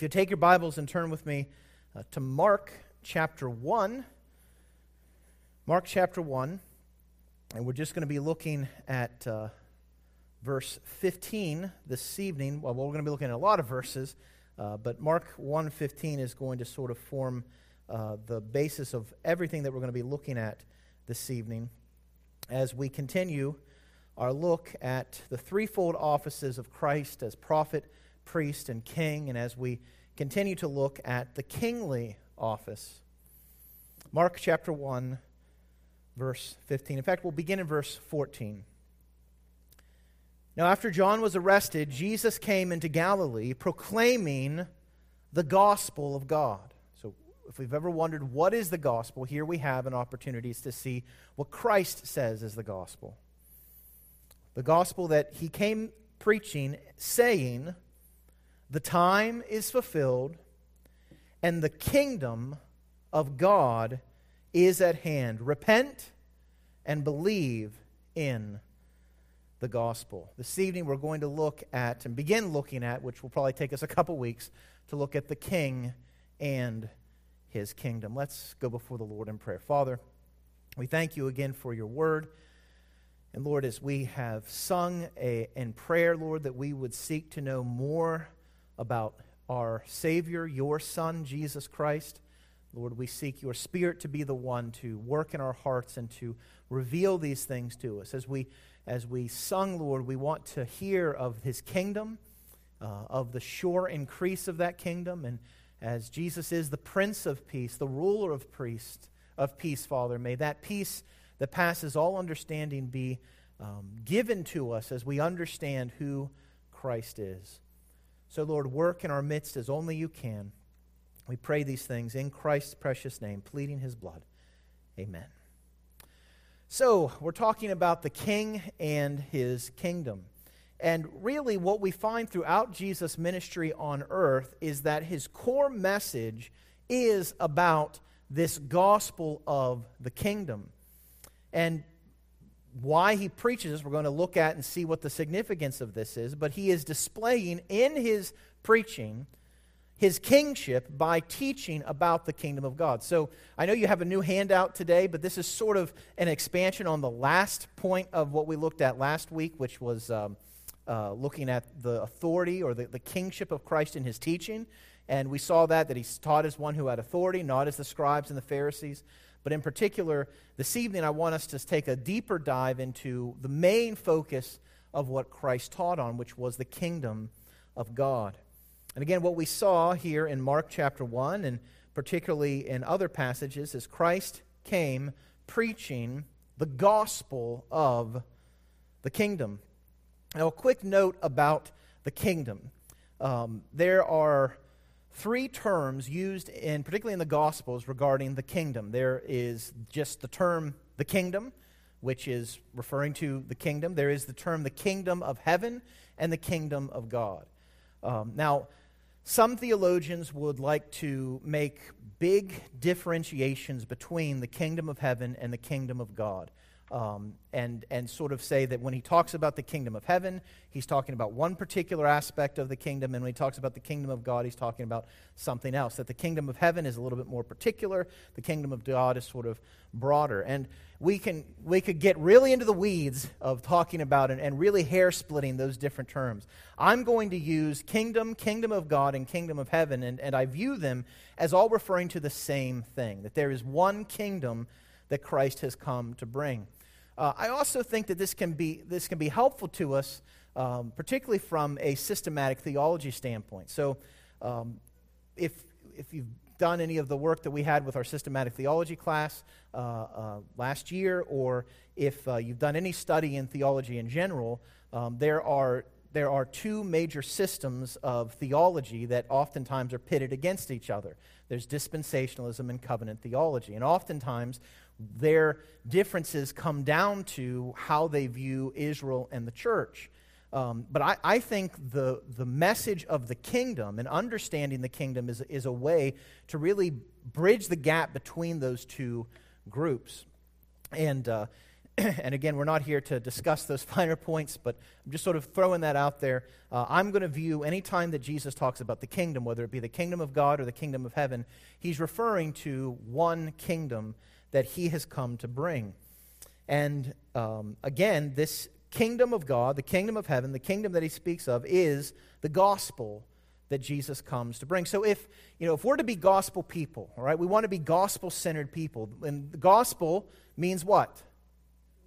If you take your Bibles and turn with me uh, to Mark chapter 1, Mark chapter 1, and we're just going to be looking at uh, verse 15 this evening. Well, we're going to be looking at a lot of verses, uh, but Mark 1:15 is going to sort of form uh, the basis of everything that we're going to be looking at this evening as we continue our look at the threefold offices of Christ as prophet, priest, and king, and as we continue to look at the kingly office. Mark chapter 1, verse 15. In fact, we'll begin in verse 14. Now, after John was arrested, Jesus came into Galilee proclaiming the gospel of God. So, if we've ever wondered what is the gospel, here we have an opportunity to see what Christ says is the gospel. The gospel that he came preaching, saying, the time is fulfilled, and the kingdom of God is at hand. Repent and believe in the gospel. This evening, we're going to look at and begin looking at, which will probably take us a couple weeks, to look at the king and his kingdom. Let's go before the Lord in prayer. Father, we thank you again for your word. And Lord, as we have sung a, in prayer, Lord, that we would seek to know more about our Savior, your Son, Jesus Christ. Lord, we seek your Spirit to be the one to work in our hearts and to reveal these things to us. As we, as we sung, Lord, we want to hear of his kingdom, uh, of the sure increase of that kingdom. And as Jesus is the Prince of Peace, the ruler of, priest, of peace, Father, may that peace that passes all understanding be um, given to us as we understand who Christ is. So, Lord, work in our midst as only you can. We pray these things in Christ's precious name, pleading his blood. Amen. So, we're talking about the king and his kingdom. And really, what we find throughout Jesus' ministry on earth is that his core message is about this gospel of the kingdom. And why he preaches we're going to look at and see what the significance of this is. But he is displaying in his preaching his kingship by teaching about the kingdom of God. So I know you have a new handout today, but this is sort of an expansion on the last point of what we looked at last week, which was um, uh, looking at the authority or the, the kingship of Christ in his teaching. And we saw that, that he's taught as one who had authority, not as the scribes and the Pharisees. But in particular, this evening, I want us to take a deeper dive into the main focus of what Christ taught on, which was the kingdom of God. And again, what we saw here in Mark chapter 1, and particularly in other passages, is Christ came preaching the gospel of the kingdom. Now, a quick note about the kingdom. Um, there are three terms used in particularly in the gospels regarding the kingdom. There is just the term the kingdom which is referring to the kingdom. There is the term the kingdom of heaven and the kingdom of god. Um, now some theologians would like to make big differentiations between the kingdom of heaven and the kingdom of god um, and, and sort of say that when he talks about the kingdom of heaven, he's talking about one particular aspect of the kingdom, and when he talks about the kingdom of God, he's talking about something else. That the kingdom of heaven is a little bit more particular, the kingdom of God is sort of broader. And we, can, we could get really into the weeds of talking about it and really hair splitting those different terms. I'm going to use kingdom, kingdom of God, and kingdom of heaven, and, and I view them as all referring to the same thing, that there is one kingdom that Christ has come to bring. Uh, I also think that this can be, this can be helpful to us, um, particularly from a systematic theology standpoint. So, um, if, if you've done any of the work that we had with our systematic theology class uh, uh, last year, or if uh, you've done any study in theology in general, um, there, are, there are two major systems of theology that oftentimes are pitted against each other. There's dispensationalism and covenant theology. And oftentimes, their differences come down to how they view Israel and the church. Um, but I, I, think the, the message of the kingdom and understanding the kingdom is, is a way to really bridge the gap between those two groups. And uh, and again, we're not here to discuss those finer points, but I'm just sort of throwing that out there. Uh, I'm going to view any time that Jesus talks about the kingdom, whether it be the kingdom of God or the kingdom of heaven, he's referring to one kingdom that he has come to bring. And um, again, this kingdom of God, the kingdom of heaven, the kingdom that he speaks of is the gospel that Jesus comes to bring. So if, you know, if we're to be gospel people, all right, we want to be gospel-centered people. And the gospel means what?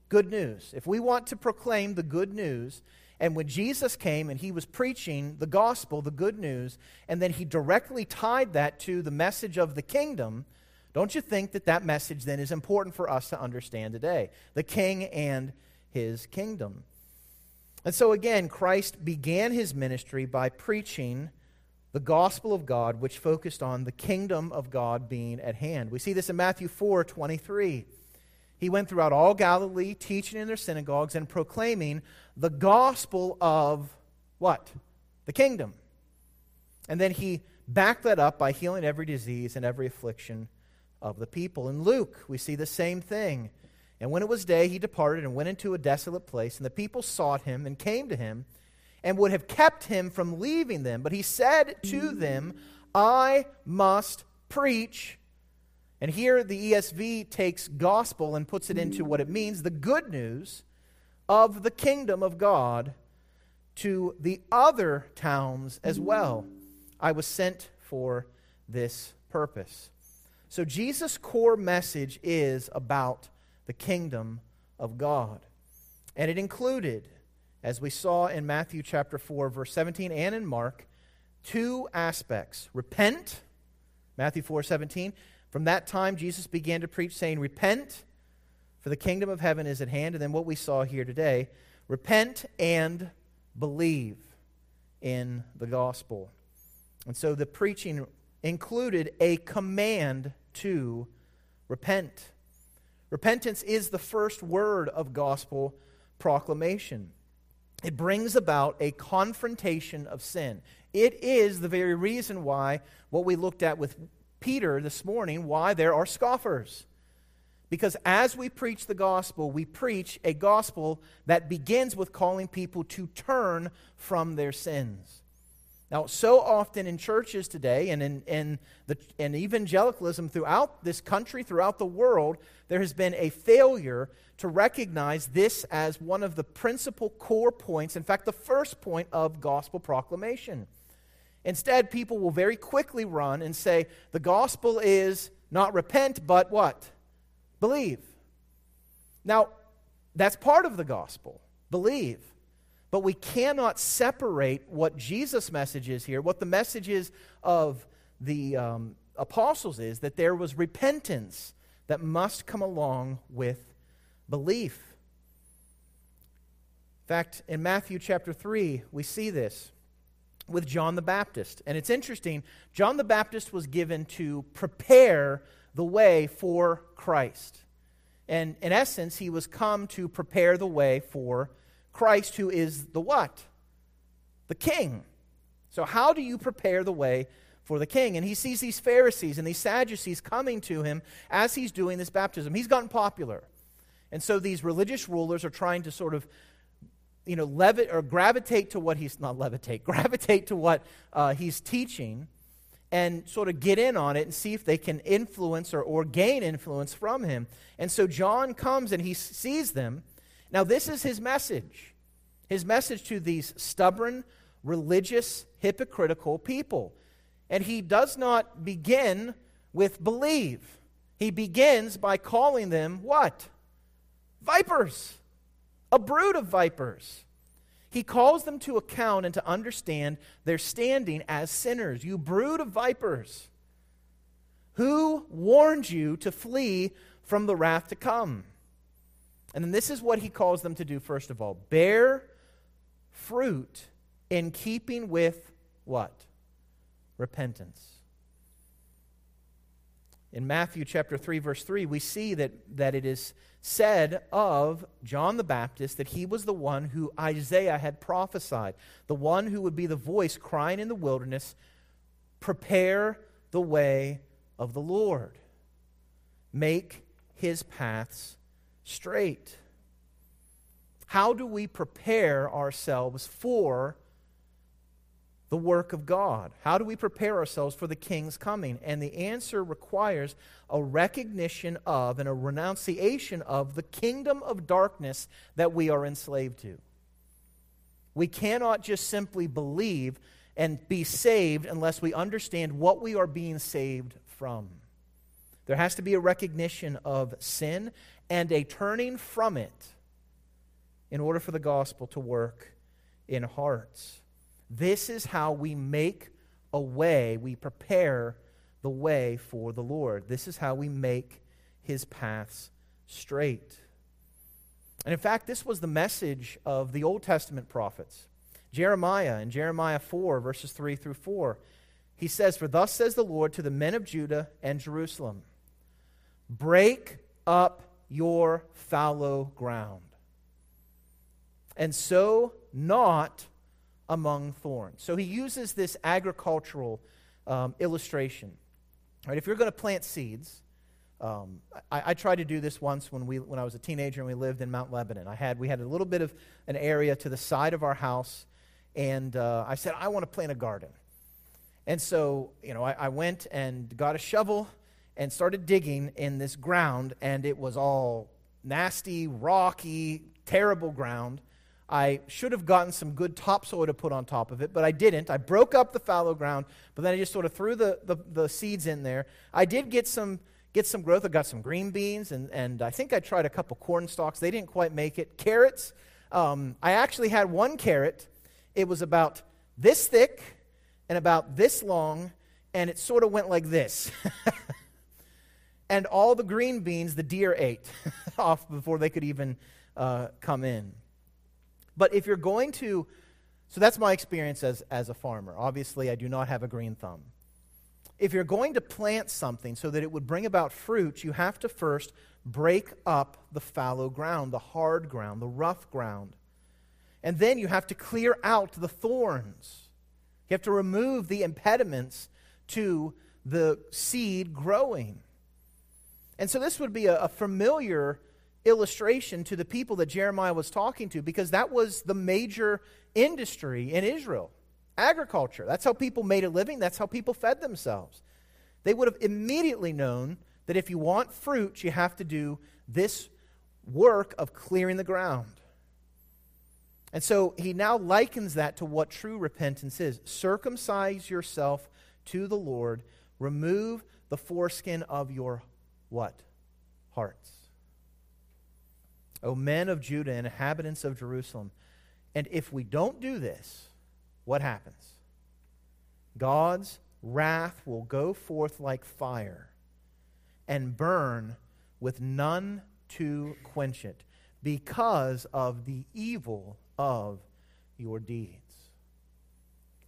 Good news. If we want to proclaim the good news, and when Jesus came and he was preaching the gospel, the good news, and then he directly tied that to the message of the kingdom, don't you think that that message then is important for us to understand today? The king and his kingdom. And so again, Christ began his ministry by preaching the gospel of God, which focused on the kingdom of God being at hand. We see this in Matthew 4 23. He went throughout all Galilee, teaching in their synagogues and proclaiming the gospel of what? The kingdom. And then he backed that up by healing every disease and every affliction of the people. In Luke, we see the same thing. And when it was day, he departed and went into a desolate place, and the people sought him and came to him and would have kept him from leaving them. But he said to them, I must preach. And here the ESV takes gospel and puts it into what it means the good news of the kingdom of God to the other towns as well. I was sent for this purpose. So Jesus' core message is about the kingdom of God. And it included as we saw in Matthew chapter 4, verse 17, and in Mark, two aspects. Repent, Matthew 4, 17. From that time, Jesus began to preach, saying, Repent, for the kingdom of heaven is at hand. And then what we saw here today repent and believe in the gospel. And so the preaching included a command to repent. Repentance is the first word of gospel proclamation. It brings about a confrontation of sin. It is the very reason why, what we looked at with Peter this morning, why there are scoffers. Because as we preach the gospel, we preach a gospel that begins with calling people to turn from their sins. Now, so often in churches today and in, in, the, in evangelicalism throughout this country, throughout the world, there has been a failure to recognize this as one of the principal core points, in fact, the first point of gospel proclamation. Instead, people will very quickly run and say, the gospel is not repent, but what? Believe. Now, that's part of the gospel. Believe. But we cannot separate what Jesus' message is here, what the message is of the um, apostles is, that there was repentance that must come along with belief. In fact, in Matthew chapter 3, we see this with John the Baptist. And it's interesting, John the Baptist was given to prepare the way for Christ. And in essence, he was come to prepare the way for Christ, who is the what? The king. So, how do you prepare the way for the king? And he sees these Pharisees and these Sadducees coming to him as he's doing this baptism. He's gotten popular. And so these religious rulers are trying to sort of you know, levit or gravitate to what he's not levitate, gravitate to what uh, he's teaching and sort of get in on it and see if they can influence or, or gain influence from him. And so John comes and he sees them now, this is his message. His message to these stubborn, religious, hypocritical people. And he does not begin with believe. He begins by calling them what? Vipers. A brood of vipers. He calls them to account and to understand their standing as sinners. You brood of vipers. Who warned you to flee from the wrath to come? And then this is what he calls them to do, first of all bear fruit in keeping with what? Repentance. In Matthew chapter 3, verse 3, we see that, that it is said of John the Baptist that he was the one who Isaiah had prophesied, the one who would be the voice crying in the wilderness, Prepare the way of the Lord, make his paths straight. how do we prepare ourselves for the work of God? How do we prepare ourselves for the king's coming? And the answer requires a recognition of and a renunciation of the kingdom of darkness that we are enslaved to. We cannot just simply believe and be saved unless we understand what we are being saved from. There has to be a recognition of sin and a turning from it in order for the gospel to work in hearts. This is how we make a way, we prepare the way for the Lord. This is how we make his paths straight. And in fact, this was the message of the Old Testament prophets. Jeremiah in Jeremiah 4, verses 3 through 4, he says, For thus says the Lord to the men of Judah and Jerusalem break up your fallow ground, and sow not among thorns. So he uses this agricultural um, illustration. Right, if you're going to plant seeds, um, I, I, tried to do this once when, we, when I was a teenager and we lived in Mount Lebanon. I had, we had a little bit of an area to the side of our house, and uh, I said, I want to plant a garden. And so, you know, I, I went and got a shovel and started digging in this ground, and it was all nasty, rocky, terrible ground. I should have gotten some good topsoil to put on top of it, but I didn't. I broke up the fallow ground, but then I just sort of threw the, the, the seeds in there. I did get some get some growth. I got some green beans, and, and I think I tried a couple corn stalks. They didn't quite make it. Carrots, um, I actually had one carrot. It was about this thick and about this long, and it sort of went like this. and all the green beans the deer ate off before they could even uh, come in. But if you're going to, so that's my experience as, as a farmer. Obviously, I do not have a green thumb. If you're going to plant something so that it would bring about fruit, you have to first break up the fallow ground, the hard ground, the rough ground. And then you have to clear out the thorns. You have to remove the impediments to the seed growing. And so this would be a, a familiar illustration to the people that Jeremiah was talking to because that was the major industry in Israel agriculture. That's how people made a living, that's how people fed themselves. They would have immediately known that if you want fruit, you have to do this work of clearing the ground. And so he now likens that to what true repentance is circumcise yourself to the Lord, remove the foreskin of your what? Hearts. O men of Judah and inhabitants of Jerusalem. And if we don't do this, what happens? God's wrath will go forth like fire and burn with none to quench it because of the evil of your deeds.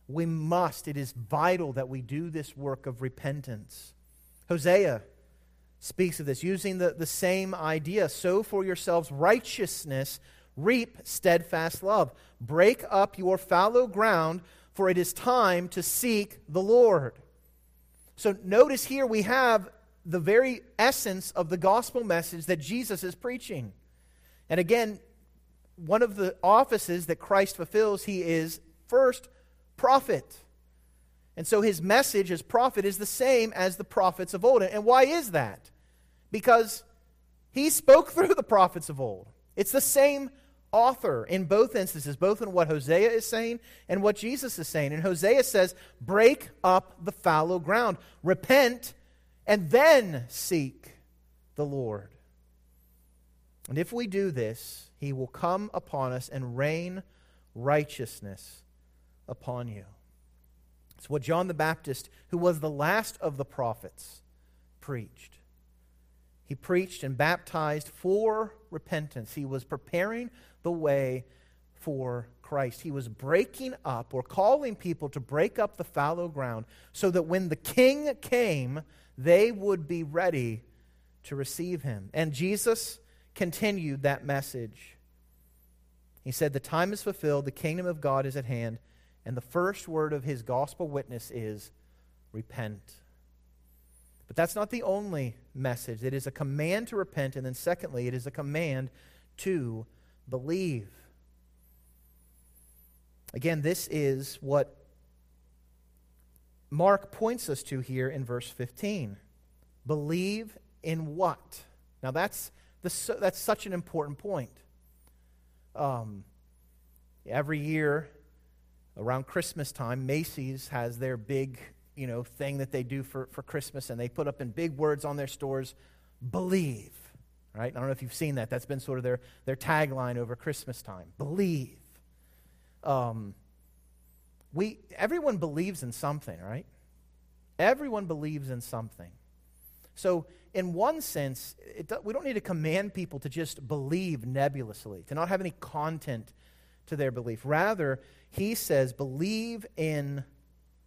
We must, it is vital that we do this work of repentance. Hosea speaks of this using the, the same idea. Sow for yourselves righteousness, reap steadfast love. Break up your fallow ground, for it is time to seek the Lord. So notice here we have the very essence of the gospel message that Jesus is preaching. And again, one of the offices that Christ fulfills, he is first prophet. And so his message as prophet is the same as the prophets of old. And why is that? Because he spoke through the prophets of old. It's the same author in both instances, both in what Hosea is saying and what Jesus is saying. And Hosea says, break up the fallow ground, repent, and then seek the Lord. And if we do this, he will come upon us and rain righteousness upon you. It's what John the Baptist, who was the last of the prophets, preached. He preached and baptized for repentance. He was preparing the way for Christ. He was breaking up or calling people to break up the fallow ground so that when the king came, they would be ready to receive him. And Jesus continued that message. He said, The time is fulfilled, the kingdom of God is at hand, and the first word of his gospel witness is repent. But that's not the only message. It is a command to repent, and then secondly, it is a command to believe. Again, this is what Mark points us to here in verse 15. Believe in what? Now, that's, the, that's such an important point. Um, every year around Christmas time, Macy's has their big you know, thing that they do for, for Christmas, and they put up in big words on their stores, believe. Right? I don't know if you've seen that. That's been sort of their, their tagline over Christmas time. Believe. Um, we, everyone believes in something, right? Everyone believes in something. So, in one sense, it, we don't need to command people to just believe nebulously, to not have any content to their belief. Rather, he says, believe in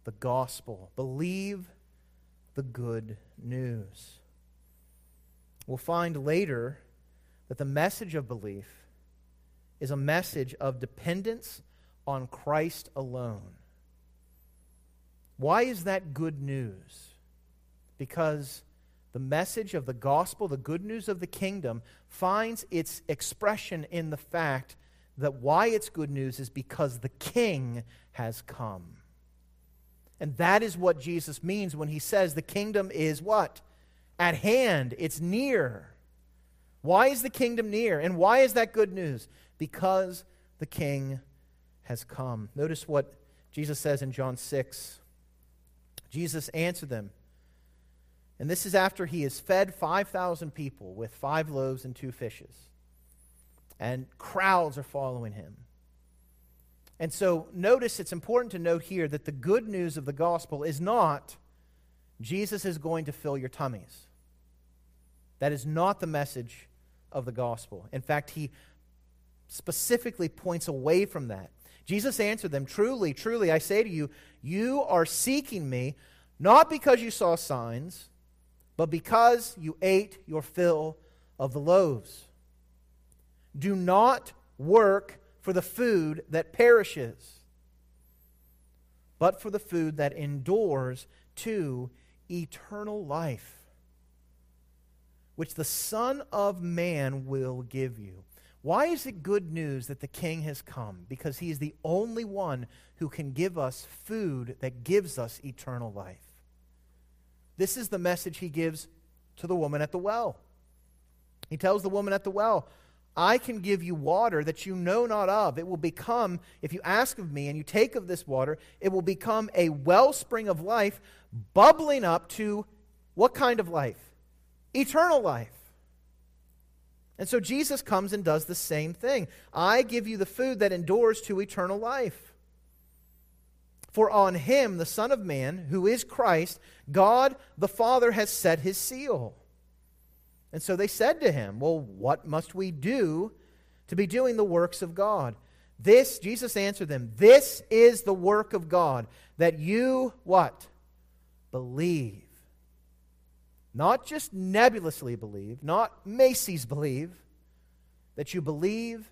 the gospel, believe the good news. We'll find later that the message of belief is a message of dependence on Christ alone. Why is that good news? Because the message of the gospel, the good news of the kingdom, finds its expression in the fact that why it's good news is because the king has come. And that is what Jesus means when he says the kingdom is what? At hand, it's near. Why is the kingdom near? And why is that good news? Because the king has come. Notice what Jesus says in John 6. Jesus answered them. And this is after he has fed 5,000 people with five loaves and two fishes. And crowds are following him. And so notice it's important to note here that the good news of the gospel is not Jesus is going to fill your tummies. That is not the message of the gospel. In fact, he specifically points away from that. Jesus answered them, Truly, truly, I say to you, you are seeking me not because you saw signs, but because you ate your fill of the loaves. Do not work for the food that perishes, but for the food that endures to eternal life, which the Son of Man will give you. Why is it good news that the King has come? Because he is the only one who can give us food that gives us eternal life. This is the message he gives to the woman at the well. He tells the woman at the well, I can give you water that you know not of. It will become, if you ask of me and you take of this water, it will become a wellspring of life, bubbling up to what kind of life? Eternal life. And so Jesus comes and does the same thing. I give you the food that endures to eternal life. For on him, the Son of Man, who is Christ, God the Father has set his seal. And so they said to him, Well, what must we do to be doing the works of God? This, Jesus answered them, This is the work of God, that you, what? Believe. Not just nebulously believe, not Macy's believe, that you believe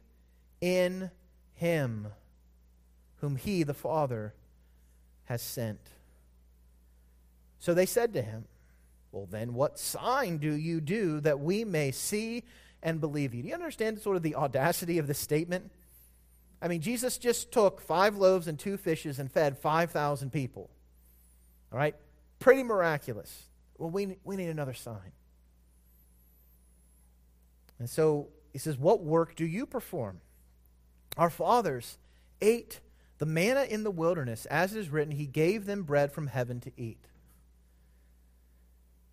in him whom he, the Father, has sent. So they said to him, well, then, what sign do you do that we may see and believe you? Do you understand sort of the audacity of this statement? I mean, Jesus just took five loaves and two fishes and fed 5,000 people. All right? Pretty miraculous. Well, we, we need another sign. And so he says, What work do you perform? Our fathers ate the manna in the wilderness, as it is written, He gave them bread from heaven to eat.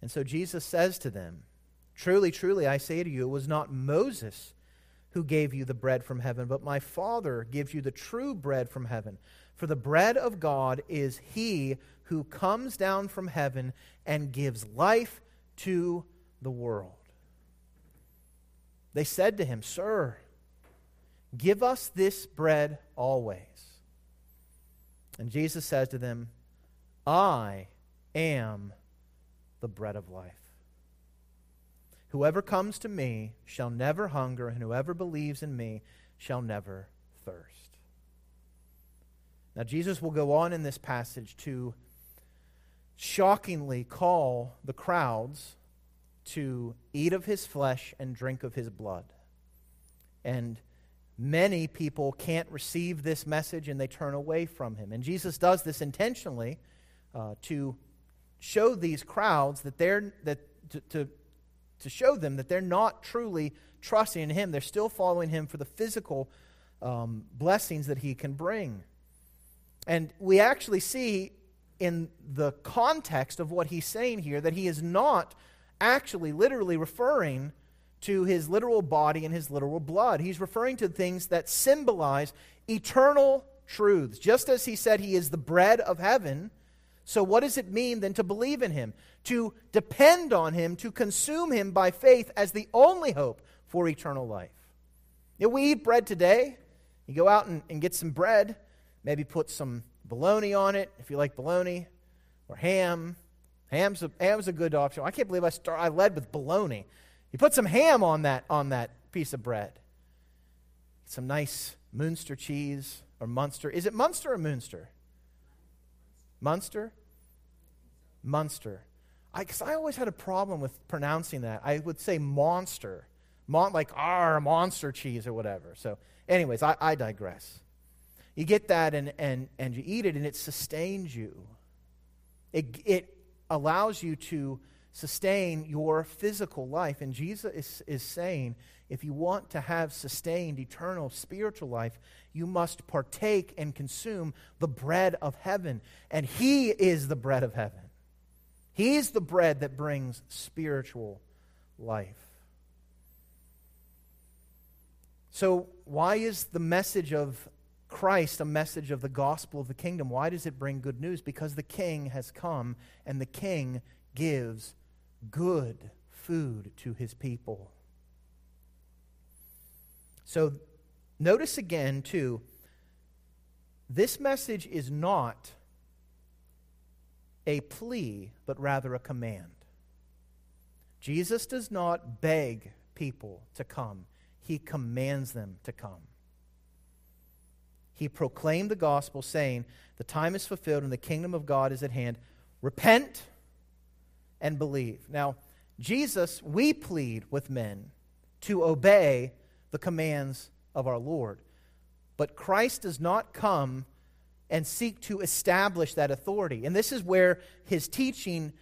And so Jesus says to them, Truly, truly, I say to you, it was not Moses who gave you the bread from heaven, but my Father gives you the true bread from heaven. For the bread of God is he who comes down from heaven and gives life to the world. They said to him, Sir, give us this bread always. And Jesus says to them, I am the bread of life. Whoever comes to me shall never hunger, and whoever believes in me shall never thirst. Now, Jesus will go on in this passage to shockingly call the crowds to eat of his flesh and drink of his blood. And many people can't receive this message and they turn away from him. And Jesus does this intentionally uh, to show these crowds that they're that to, to, to show them that they're not truly trusting in him. They're still following him for the physical um, blessings that he can bring. And we actually see in the context of what he's saying here that he is not actually literally referring to his literal body and his literal blood. He's referring to things that symbolize eternal truths. Just as he said he is the bread of heaven, so what does it mean then to believe in him? To depend on him, to consume him by faith as the only hope for eternal life. You know, we eat bread today. You go out and, and get some bread, maybe put some bologna on it if you like bologna, or ham. Ham's a, ham's a good option. I can't believe I, start, I led with bologna. You put some ham on that, on that piece of bread. Some nice Munster cheese or Munster. Is it Munster or Munster? Munster? Munster. I, I, always had a problem with pronouncing that. I would say monster. Mon, like, our monster cheese or whatever. So, anyways, I, I digress. You get that and, and, and you eat it, and it sustains you. It, it allows you to sustain your physical life. And Jesus is, is saying if you want to have sustained eternal spiritual life, you must partake and consume the bread of heaven. And He is the bread of heaven. He's the bread that brings spiritual life. So, why is the message of Christ a message of the gospel of the kingdom? Why does it bring good news? Because the king has come and the king gives good food to his people. So notice again, too, this message is not a plea, but rather a command. Jesus does not beg people to come, he commands them to come. He proclaimed the gospel, saying, The time is fulfilled and the kingdom of God is at hand. Repent and believe. Now, Jesus, we plead with men to obey the commands of our Lord. But Christ does not come and seek to establish that authority. And this is where his teaching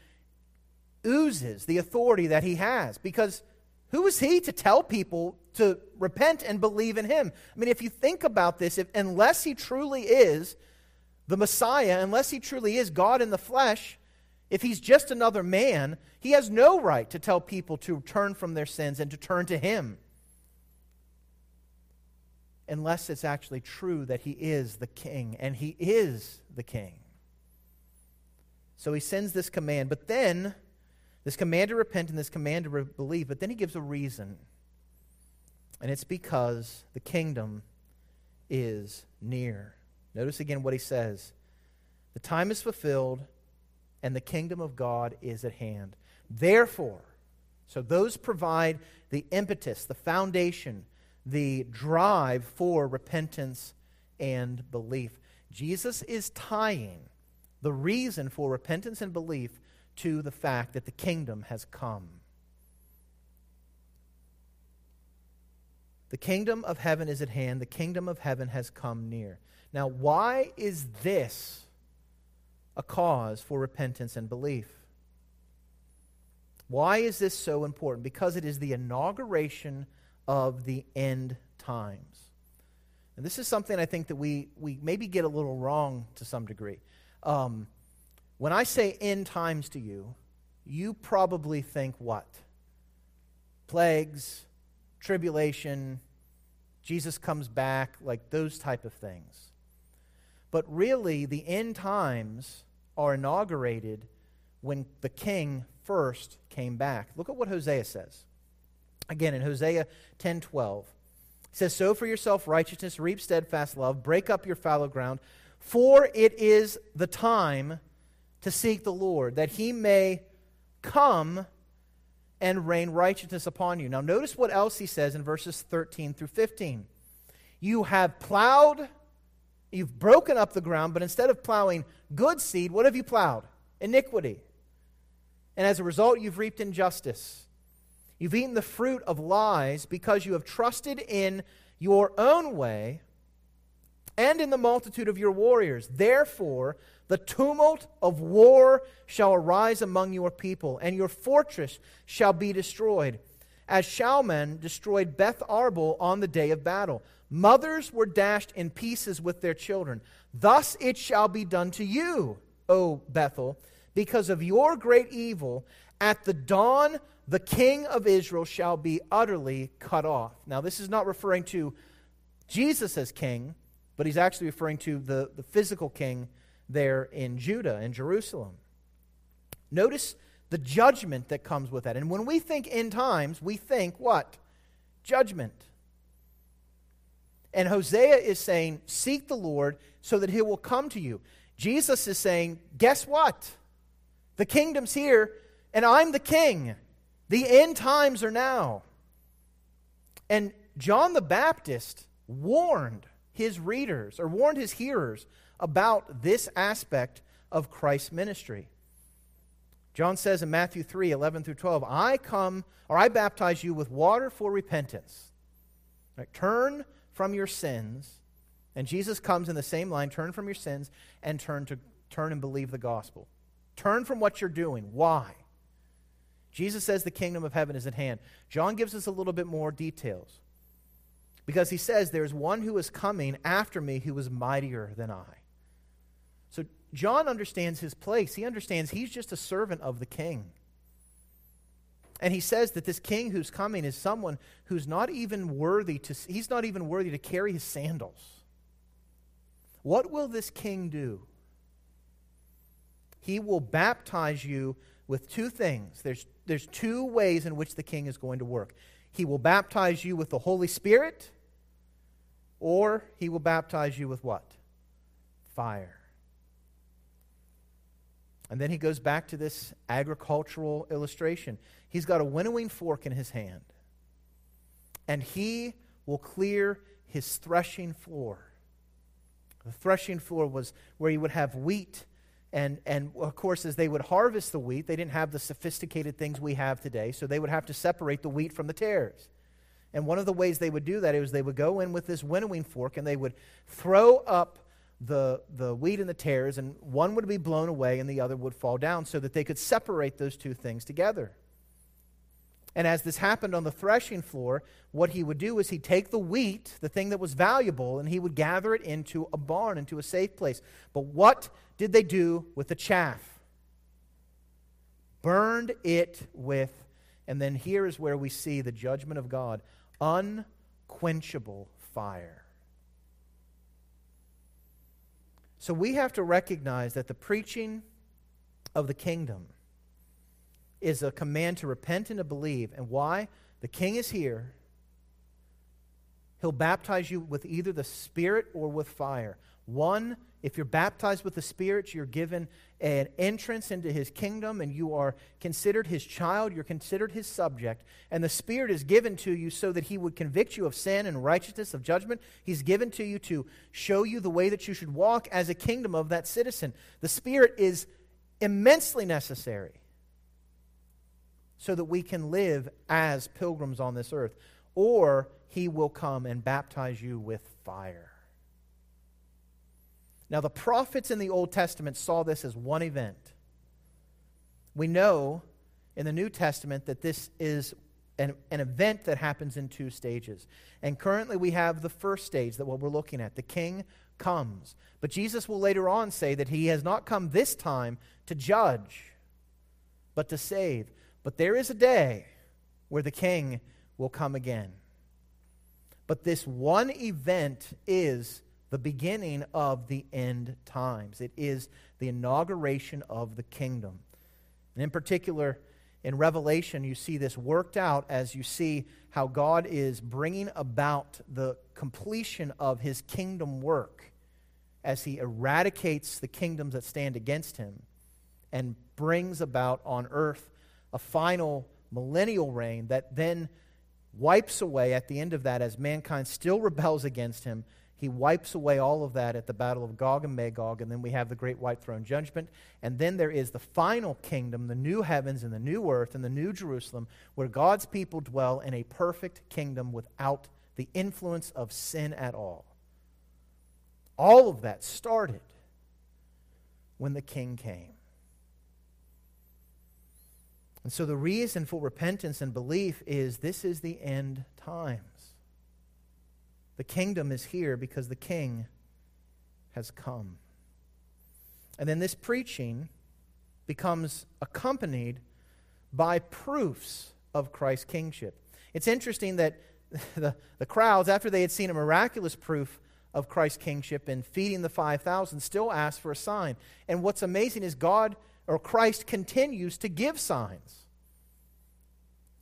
oozes the authority that he has. Because who is he to tell people to repent and believe in him? I mean, if you think about this, if, unless he truly is the Messiah, unless he truly is God in the flesh, if he's just another man, he has no right to tell people to turn from their sins and to turn to him. Unless it's actually true that he is the king, and he is the king. So he sends this command, but then, this command to repent and this command to re- believe, but then he gives a reason. And it's because the kingdom is near. Notice again what he says The time is fulfilled and the kingdom of God is at hand. Therefore, so those provide the impetus, the foundation, the drive for repentance and belief. Jesus is tying the reason for repentance and belief to the fact that the kingdom has come. The kingdom of heaven is at hand. The kingdom of heaven has come near. Now, why is this a cause for repentance and belief. Why is this so important? Because it is the inauguration of the end times. And this is something I think that we, we maybe get a little wrong to some degree. Um, when I say end times to you, you probably think what? Plagues, tribulation, Jesus comes back, like those type of things. But really, the end times are inaugurated when the king first came back. Look at what Hosea says. Again, in Hosea 10 12, he says, Sow for yourself righteousness, reap steadfast love, break up your fallow ground, for it is the time to seek the Lord, that he may come and rain righteousness upon you. Now, notice what else he says in verses 13 through 15. You have plowed You've broken up the ground, but instead of plowing good seed, what have you plowed? Iniquity. And as a result, you've reaped injustice. You've eaten the fruit of lies because you have trusted in your own way and in the multitude of your warriors. Therefore, the tumult of war shall arise among your people, and your fortress shall be destroyed, as Shalman destroyed Beth Arbel on the day of battle. Mothers were dashed in pieces with their children. Thus it shall be done to you, O Bethel, because of your great evil. At the dawn, the king of Israel shall be utterly cut off. Now, this is not referring to Jesus as king but he's actually referring to the, the physical king there in Judah and Jerusalem. Notice the judgment that comes with that. And when we think end times, we think what? Judgment. And Hosea is saying, Seek the Lord so that he will come to you. Jesus is saying, Guess what? The kingdom's here, and I'm the king. The end times are now. And John the Baptist warned his readers or warned his hearers about this aspect of Christ's ministry. John says in Matthew 3 11 through 12, I come, or I baptize you with water for repentance. Right, turn from your sins. And Jesus comes in the same line turn from your sins and turn, to, turn and believe the gospel. Turn from what you're doing. Why? Jesus says the kingdom of heaven is at hand. John gives us a little bit more details. Because he says, There's one who is coming after me who is mightier than I. So John understands his place. He understands he's just a servant of the king. And he says that this king who's coming is someone who's not even worthy to he's not even worthy to carry his sandals. What will this king do? He will baptize you with two things. There's, there's two ways in which the king is going to work. He will baptize you with the Holy Spirit, or he will baptize you with what? Fire. And then he goes back to this agricultural illustration. He's got a winnowing fork in his hand, and he will clear his threshing floor. The threshing floor was where he would have wheat and, and of course, as they would harvest the wheat, they didn't have the sophisticated things we have today, so they would have to separate the wheat from the tares. And one of the ways they would do that is they would go in with this winnowing fork and they would throw up the, the wheat and the tares, and one would be blown away and the other would fall down so that they could separate those two things together. And as this happened on the threshing floor, what he would do is he'd take the wheat, the thing that was valuable, and he would gather it into a barn, into a safe place. But what did they do with the chaff? Burned it with, and then here is where we see the judgment of God unquenchable fire. So we have to recognize that the preaching of the kingdom is a command to repent and to believe. And why? The king is here. He'll baptize you with either the Spirit or with fire. One, if you're baptized with the Spirit, you're given an entrance into His kingdom and you are considered His child, you're considered His subject. And the Spirit is given to you so that He would convict you of sin and righteousness, of judgment. He's given to you to show you the way that you should walk as a kingdom of that citizen. The Spirit is immensely necessary so that we can live as pilgrims on this earth. Or he will come and baptize you with fire. Now, the prophets in the Old Testament saw this as one event. We know in the New Testament that this is an, an event that happens in two stages. And currently we have the first stage that what we're looking at. The king comes. But Jesus will later on say that he has not come this time to judge, but to save. But there is a day where the king will come again. But this one event is the beginning of the end times. It is the inauguration of the kingdom. And in particular, in Revelation, you see this worked out as you see how God is bringing about the completion of his kingdom work as he eradicates the kingdoms that stand against him and brings about on earth a final millennial reign that then wipes away at the end of that as mankind still rebels against him. He wipes away all of that at the battle of Gog and Magog, and then we have the great white throne judgment. And then there is the final kingdom, the new heavens and the new earth and the new Jerusalem, where God's people dwell in a perfect kingdom without the influence of sin at all. All of that started when the king came. And so the reason for repentance and belief is this is the end times. The kingdom is here because the king has come. And then this preaching becomes accompanied by proofs of Christ's kingship. It's interesting that the, the crowds, after they had seen a miraculous proof of Christ's kingship in feeding the 5,000, still asked for a sign. And what's amazing is God or Christ continues to give signs.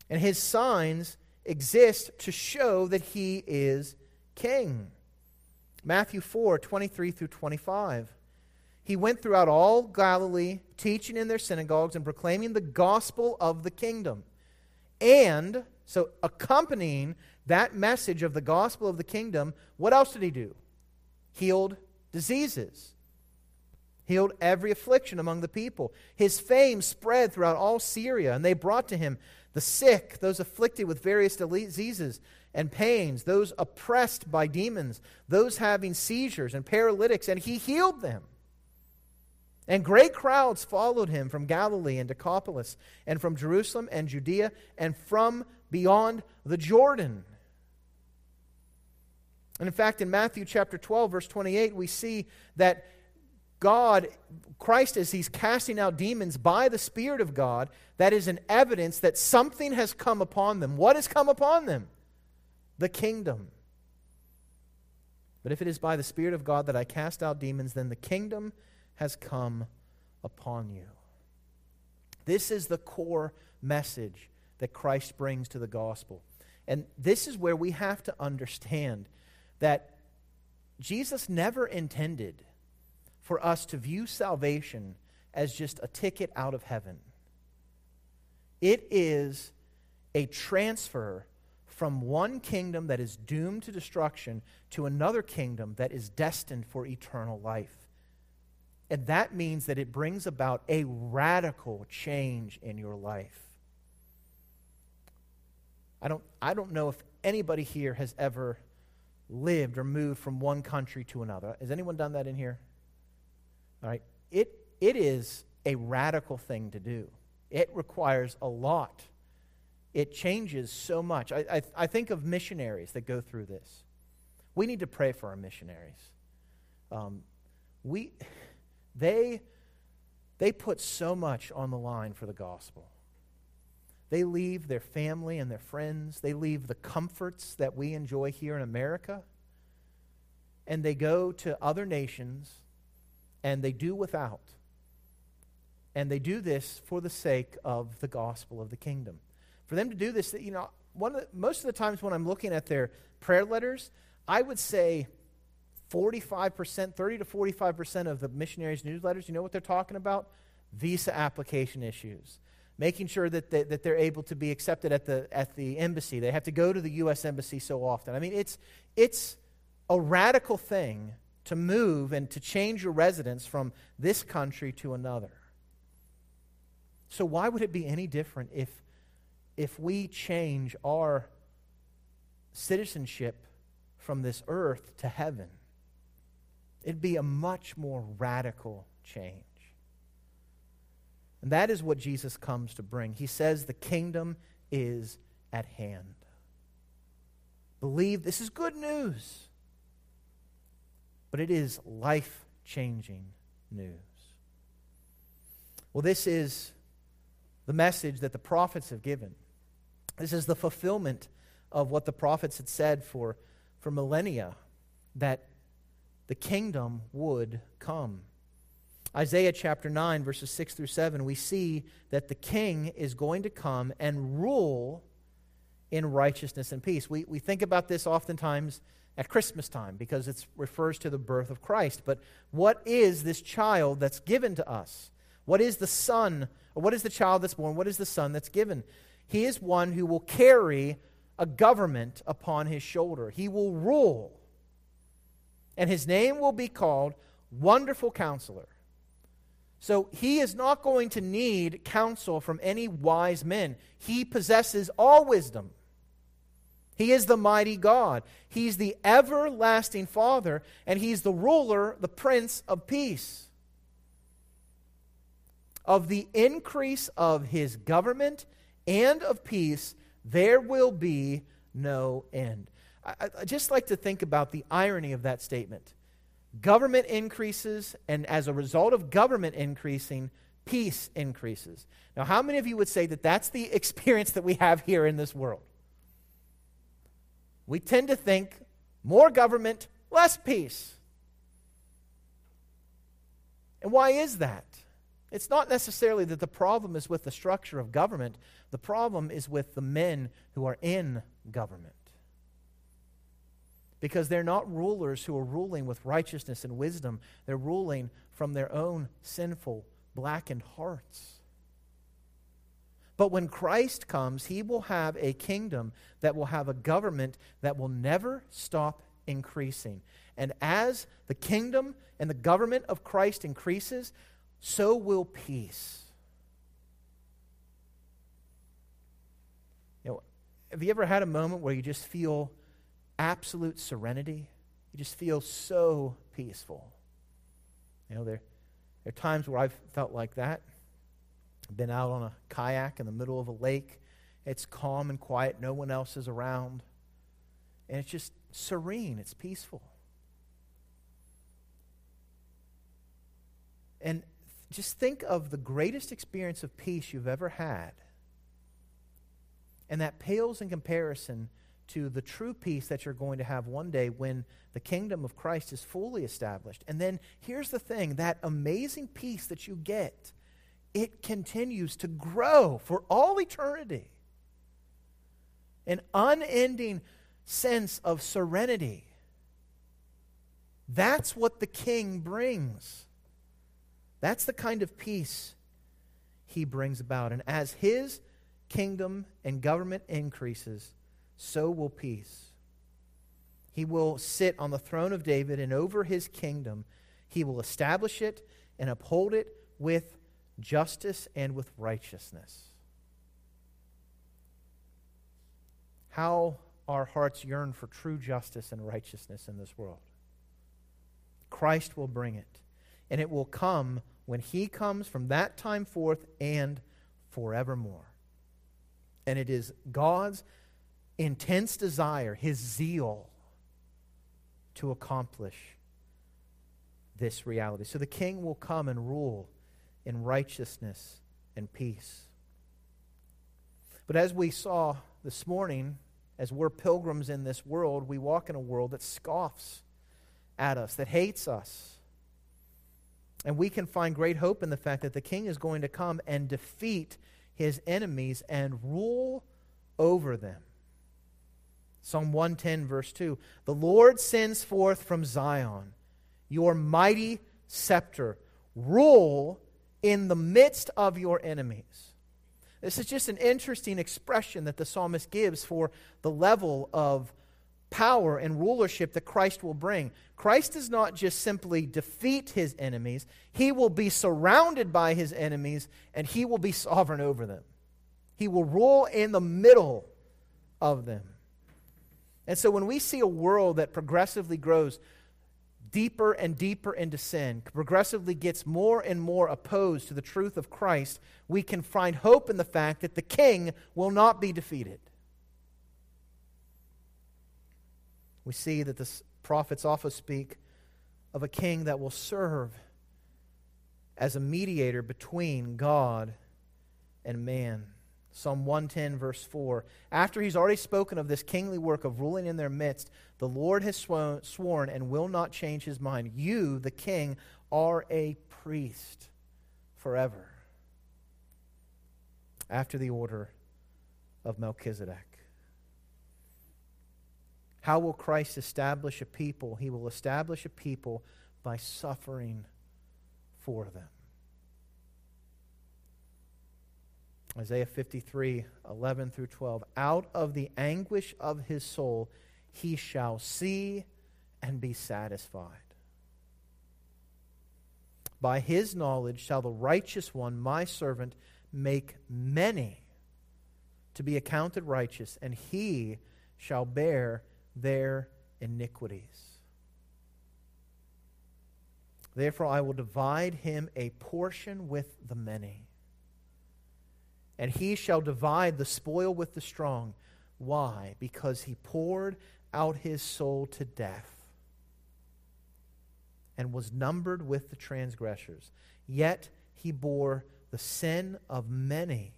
And his signs exist to show that he is king. Matthew 4 23 through 25. He went throughout all Galilee, teaching in their synagogues and proclaiming the gospel of the kingdom. And, so accompanying that message of the gospel of the kingdom, what else did he do? Healed diseases, healed every affliction among the people. His fame spread throughout all Syria, and they brought to him the sick, those afflicted with various diseases and pains, those oppressed by demons, those having seizures and paralytics, and he healed them. And great crowds followed him from Galilee and Decapolis, and from Jerusalem and Judea, and from beyond the Jordan. And in fact, in Matthew chapter 12, verse 28, we see that God, Christ, as he's casting out demons by the Spirit of God, that is an evidence that something has come upon them. What has come upon them? The kingdom. But if it is by the Spirit of God that I cast out demons, then the kingdom has come upon you. This is the core message that Christ brings to the gospel. And this is where we have to understand that Jesus never intended for us to view salvation as just a ticket out of heaven. It is a transfer from one kingdom that is doomed to destruction to another kingdom that is destined for eternal life. And that means that it brings about a radical change in your life. I don't, I don't know if anybody here has ever lived or moved from one country to another. Has anyone done that in here? All right. It, it is a radical thing to do, it requires a lot. It changes so much. I, I, I think of missionaries that go through this. We need to pray for our missionaries. Um, we, they, they put so much on the line for the gospel. They leave their family and their friends. They leave the comforts that we enjoy here in America. And they go to other nations and they do without. And they do this for the sake of the gospel of the kingdom. For them to do this, you know, one of the, most of the times when I'm looking at their prayer letters, I would say 45%, 30 to 45% of the missionaries' newsletters, you know what they're talking about? Visa application issues. Making sure that, they, that they're able to be accepted at the, at the embassy. They have to go to the U.S. embassy so often. I mean, it's, it's a radical thing to move and to change your residence from this country to another. So, why would it be any different if, if we change our citizenship from this earth to heaven? It'd be a much more radical change. And that is what Jesus comes to bring. He says the kingdom is at hand. Believe this is good news but it is life changing news. Well, this is the message that the prophets have given. This is the fulfillment of what the prophets had said for, for millennia that the kingdom would come. Isaiah chapter 9, verses 6 through 7, we see that the king is going to come and rule in righteousness and peace. We, we think about this oftentimes at Christmas time because it refers to the birth of Christ. But what is this child that's given to us? What is the son, or what is the child that's born? What is the son that's given? He is one who will carry a government upon his shoulder. He will rule. And his name will be called Wonderful Counselor. So he is not going to need counsel from any wise men. He possesses all wisdom. He is the mighty God. He's the everlasting Father, and He's the ruler, the Prince of Peace. Of the increase of His government and of peace, there will be no end. I, I just like to think about the irony of that statement. Government increases, and as a result of government increasing, peace increases. Now, how many of you would say that that's the experience that we have here in this world? We tend to think more government, less peace. And why is that? It's not necessarily that the problem is with the structure of government, the problem is with the men who are in government because they're not rulers who are ruling with righteousness and wisdom. They're ruling from their own sinful, blackened hearts. But when Christ comes, he will have a kingdom that will have a government that will never stop increasing. And as the kingdom and the government of Christ increases, so will peace. You know, have you ever had a moment where you just feel absolute serenity. You just feel so peaceful. You know, there, there are times where I've felt like that. I've been out on a kayak in the middle of a lake. It's calm and quiet, no one else is around. And it's just serene, it's peaceful. And just think of the greatest experience of peace you've ever had. And that pales in comparison to the true peace that you're going to have one day when the kingdom of Christ is fully established. And then here's the thing that amazing peace that you get, it continues to grow for all eternity. An unending sense of serenity. That's what the king brings. That's the kind of peace he brings about. And as his kingdom and government increases, so will peace. He will sit on the throne of David, and over his kingdom, he will establish it and uphold it with justice and with righteousness. How our hearts yearn for true justice and righteousness in this world. Christ will bring it, and it will come when he comes from that time forth and forevermore. And it is God's intense desire, his zeal to accomplish this reality. So the king will come and rule in righteousness and peace. But as we saw this morning, as we're pilgrims in this world, we walk in a world that scoffs at us, that hates us. And we can find great hope in the fact that the king is going to come and defeat his enemies and rule over them. Psalm 110, verse 2 The Lord sends forth from Zion your mighty scepter. Rule in the midst of your enemies. This is just an interesting expression that the psalmist gives for the level of power and rulership that Christ will bring. Christ does not just simply defeat his enemies, he will be surrounded by his enemies and he will be sovereign over them. He will rule in the middle of them. And so when we see a world that progressively grows deeper and deeper into sin, progressively gets more and more opposed to the truth of Christ, we can find hope in the fact that the king will not be defeated. We see that the prophets often speak of a king that will serve as a mediator between God and man. Psalm 110, verse 4. After he's already spoken of this kingly work of ruling in their midst, the Lord has sworn and will not change his mind. You, the king, are a priest forever, after the order of Melchizedek. How will Christ establish a people? He will establish a people by suffering for them. Isaiah 53, 11 through 12. Out of the anguish of his soul he shall see and be satisfied. By his knowledge shall the righteous one, my servant, make many to be accounted righteous, and he shall bear their iniquities. Therefore, I will divide him a portion with the many, and he shall divide the spoil with the strong. Why? Because he poured out his soul to death and was numbered with the transgressors. Yet he bore the sin of many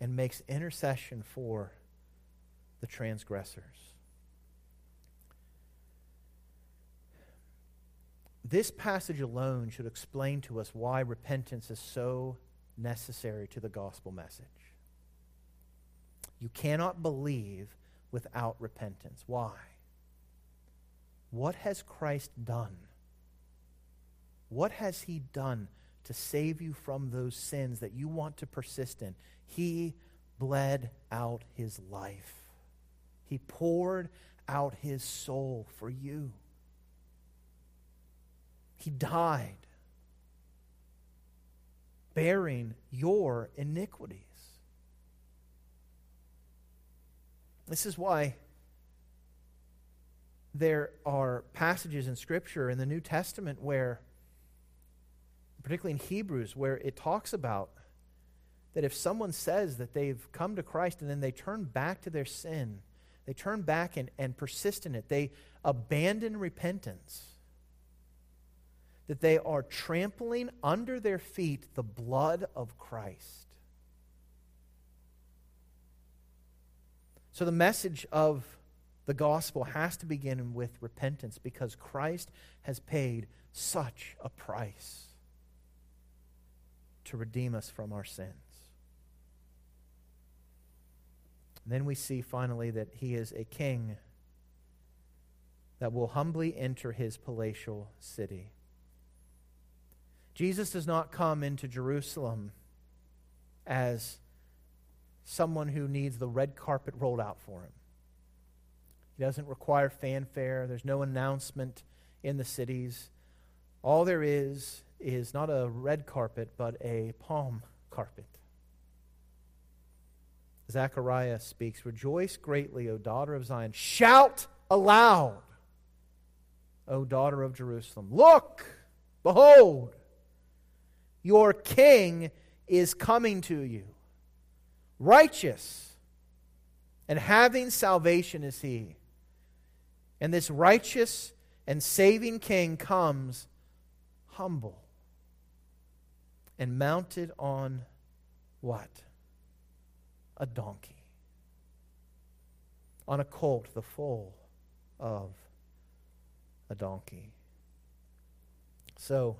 and makes intercession for the transgressors. This passage alone should explain to us why repentance is so necessary to the gospel message. You cannot believe without repentance. Why? What has Christ done? What has he done to save you from those sins that you want to persist in? He bled out his life. He poured out his soul for you. He died, bearing your iniquities. This is why there are passages in Scripture in the New Testament where, particularly in Hebrews, where it talks about that if someone says that they've come to Christ and then they turn back to their sin, they turn back and, and persist in it, they abandon repentance, that they are trampling under their feet the blood of Christ. So the message of the gospel has to begin with repentance because Christ has paid such a price to redeem us from our sins. And then we see finally that he is a king that will humbly enter his palatial city. Jesus does not come into Jerusalem as someone who needs the red carpet rolled out for him. He doesn't require fanfare. There's no announcement in the cities. All there is is not a red carpet, but a palm carpet. Zechariah speaks Rejoice greatly, O daughter of Zion. Shout aloud, O daughter of Jerusalem. Look, behold, your king is coming to you. Righteous and having salvation is he and this righteous and saving king comes humble and mounted on what? A donkey. On a colt, the foal of a donkey. So,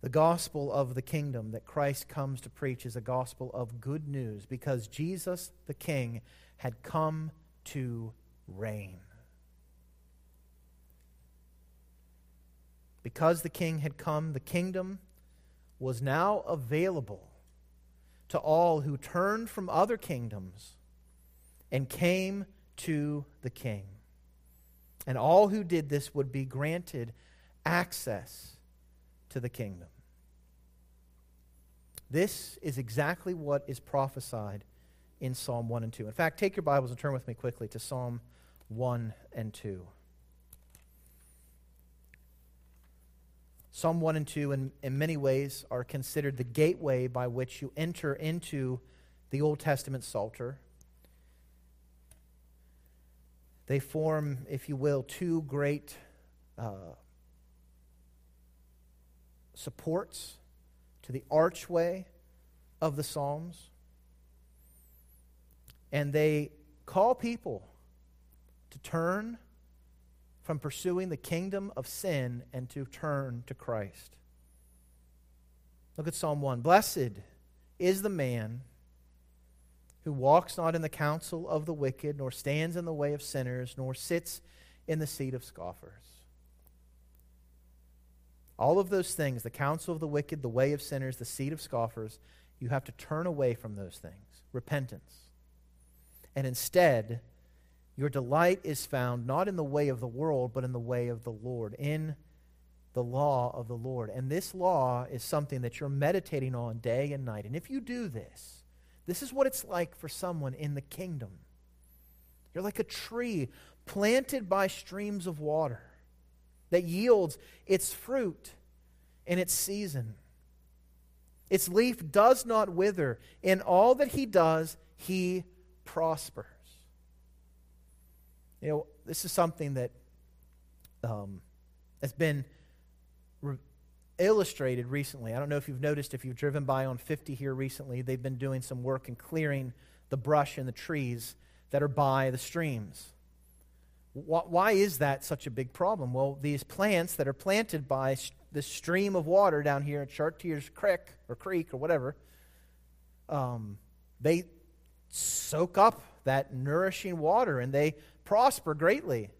the gospel of the kingdom that Christ comes to preach is a gospel of good news because Jesus the King had come to reign. Because the king had come, the kingdom was now available to all who turned from other kingdoms and came to the king. And all who did this would be granted access to the kingdom. This is exactly what is prophesied in Psalm 1 and 2. In fact, take your Bibles and turn with me quickly to Psalm 1 and 2. Psalm 1 and 2, in, in many ways, are considered the gateway by which you enter into the Old Testament Psalter. They form, if you will, two great uh, supports to the archway of the Psalms. And they call people to turn from pursuing the kingdom of sin and to turn to Christ. Look at Psalm 1. Blessed is the man who walks not in the counsel of the wicked, nor stands in the way of sinners, nor sits in the seat of scoffers. All of those things, the counsel of the wicked, the way of sinners, the seat of scoffers, you have to turn away from those things. Repentance. And instead, your delight is found not in the way of the world, but in the way of the Lord, in the law of the Lord. And this law is something that you're meditating on day and night. And if you do this, This is what it's like for someone in the kingdom. You're like a tree planted by streams of water that yields its fruit in its season. Its leaf does not wither. In all that he does, he prospers. You know, this is something that um, has been re- illustrated recently. I don't know if you've noticed, if you've driven by on 50 here recently, they've been doing some work in clearing the brush and the trees that are by the streams. Why is that such a big problem? Well, these plants that are planted by this stream of water down here at Chartiers Creek or Creek or whatever, um, they soak up that nourishing water and they prosper greatly.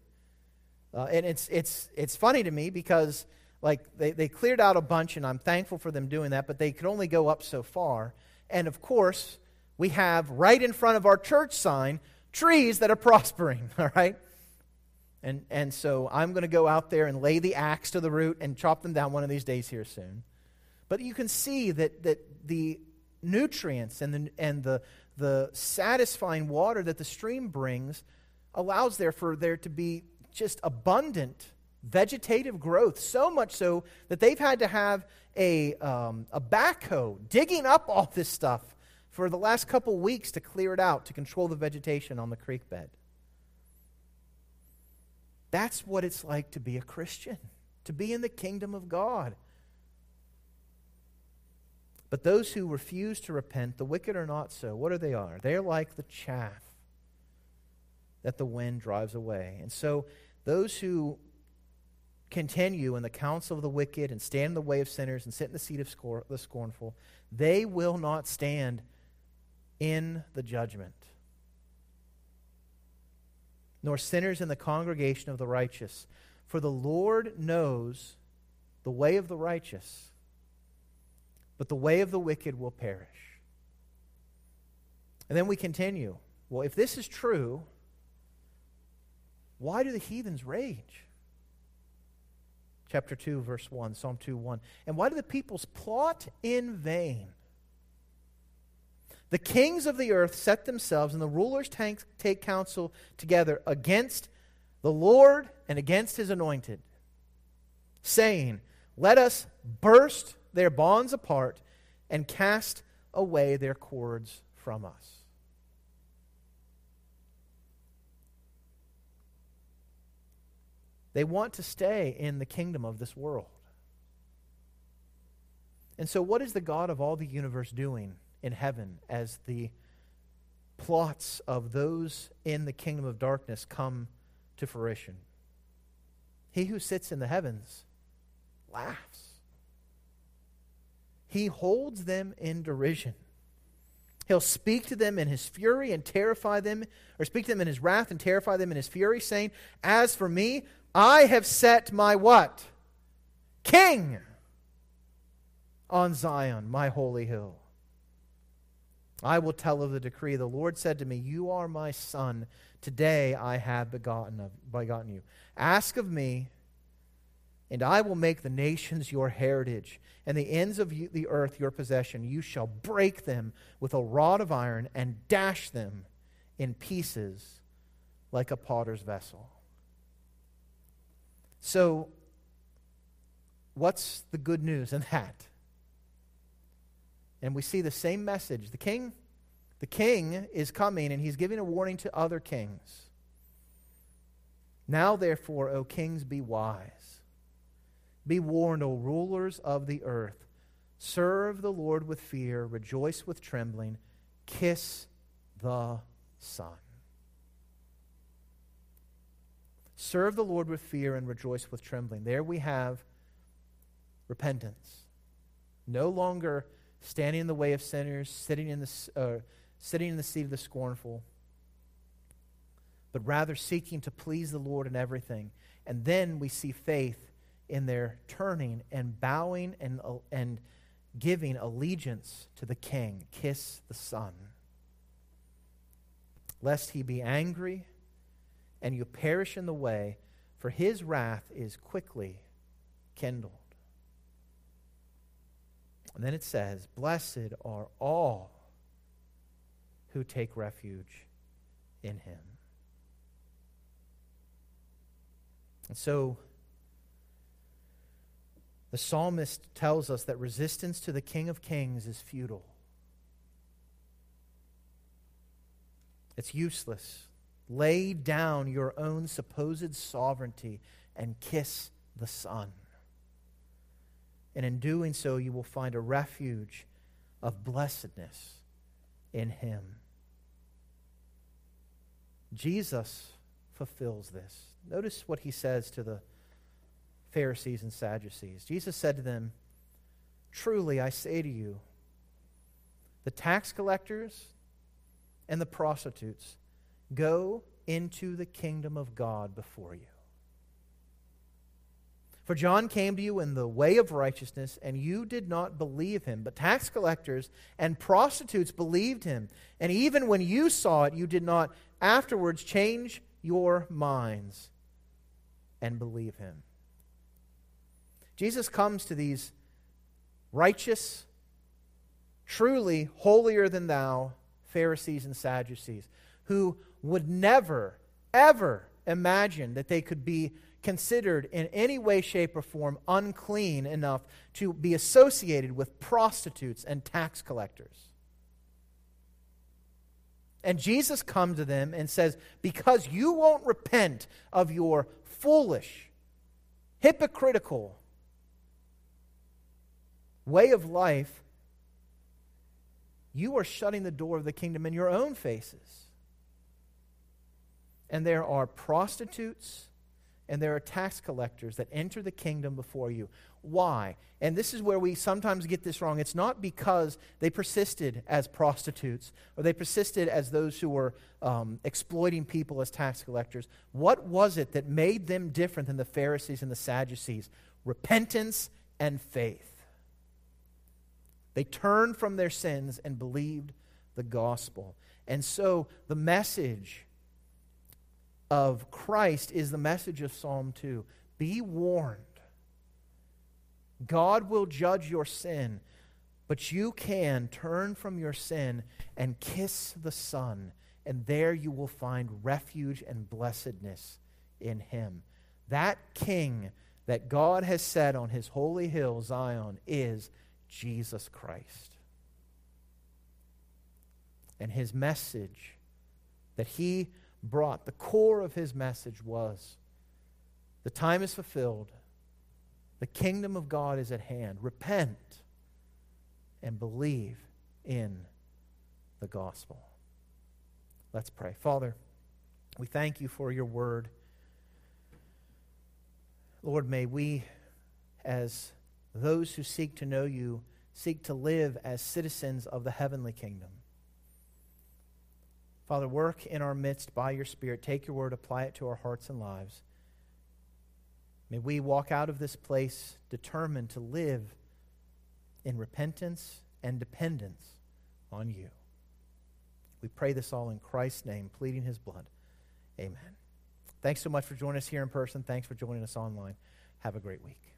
Uh, and it's, it's, it's funny to me because like they, they cleared out a bunch and i'm thankful for them doing that but they could only go up so far. And of course we have right in front of our church sign trees that are prospering all right? And, and so i'm going to go out there and lay the axe to the root and chop them down one of these days here soon. But you can see that, that the nutrients and, the, and the, the satisfying water that the stream brings allows there for there to be just abundant vegetative growth, so much so that they've had to have a, um, a backhoe digging up all this stuff for the last couple weeks to clear it out to control the vegetation on the creek bed. That's what it's like to be a Christian, to be in the kingdom of God. But those who refuse to repent, the wicked are not so. What are they are? They're like the chaff that the wind drives away. And so those who continue in the counsel of the wicked and stand in the way of sinners and sit in the seat of scor- the scornful, they will not stand in the judgment, nor sinners in the congregation of the righteous. For the Lord knows the way of the righteous, but the way of the wicked will perish. And then we continue. Well, if this is true, why do the heathens rage? chapter 2, verse 1, Psalm 2 1. And why do the peoples plot in vain? The kings of the earth set themselves, and the rulers take, take counsel together against the Lord and against his anointed, saying, Let us burst their bonds apart and cast away their cords from us. They want to stay in the kingdom of this world. And so, what is the God of all the universe doing in heaven as the plots of those in the kingdom of darkness come to fruition? He who sits in the heavens laughs, he holds them in derision. He'll speak to them in his fury and terrify them, or speak to them in his wrath and terrify them in his fury, saying, As for me, I have set my what? King on Zion, my holy hill. I will tell of the decree. The Lord said to me, You are my son. Today I have begotten, of, begotten you. Ask of me, and I will make the nations your heritage, and the ends of you, the earth your possession. You shall break them with a rod of iron and dash them in pieces like a potter's vessel. So, what's the good news in that? And we see the same message. The king, the king is coming and he's giving a warning to other kings. Now, therefore, O kings, be wise. Be warned, O rulers of the earth. Serve the Lord with fear, rejoice with trembling, kiss the Son. Serve the Lord with fear and rejoice with trembling. There we have repentance. No longer standing in the way of sinners, sitting in the, uh, sitting in the seat of the scornful, but rather seeking to please the Lord in everything. And then we see faith in their turning and bowing and, uh, and giving allegiance to the King. Kiss the Son. Lest he be angry and you perish in the way, for his wrath is quickly kindled. And then it says, Blessed are all who take refuge in him. And so, the psalmist tells us that resistance to the King of Kings is futile. It's useless. Lay down your own supposed sovereignty and kiss the Son. And in doing so, you will find a refuge of blessedness in Him. Jesus fulfills this. Notice what he says to the Pharisees and Sadducees. Jesus said to them, Truly I say to you, the tax collectors and the prostitutes go into the kingdom of God before you. For John came to you in the way of righteousness, and you did not believe him. But tax collectors and prostitutes believed him. And even when you saw it, you did not afterwards change your minds and believe him. Jesus comes to these righteous, truly holier than thou Pharisees and Sadducees who would never, ever imagine that they could be considered in any way, shape, or form unclean enough to be associated with prostitutes and tax collectors. And Jesus comes to them and says, Because you won't repent of your foolish, hypocritical way of life, you are shutting the door of the kingdom in your own faces. And there are prostitutes and there are tax collectors that enter the kingdom before you. Why? And this is where we sometimes get this wrong. It's not because they persisted as prostitutes or they persisted as those who were um, exploiting people as tax collectors. What was it that made them different than the Pharisees and the Sadducees? Repentance and faith. They turned from their sins and believed the gospel. And so the message of Christ is the message of Psalm 2. Be warned. God will judge your sin, but you can turn from your sin and kiss the Son, and there you will find refuge and blessedness in Him. That King that God has set on His holy hill, Zion, is Jesus Christ. And His message that He brought, the core of his message was the time is fulfilled, the kingdom of God is at hand. Repent and believe in the gospel. Let's pray. Father, we thank you for your word. Lord, may we, as those who seek to know you, seek to live as citizens of the heavenly kingdom. Father, work in our midst by your Spirit. Take your word, apply it to our hearts and lives. May we walk out of this place determined to live in repentance and dependence on you. We pray this all in Christ's name, pleading his blood. Amen. Thanks so much for joining us here in person. Thanks for joining us online. Have a great week.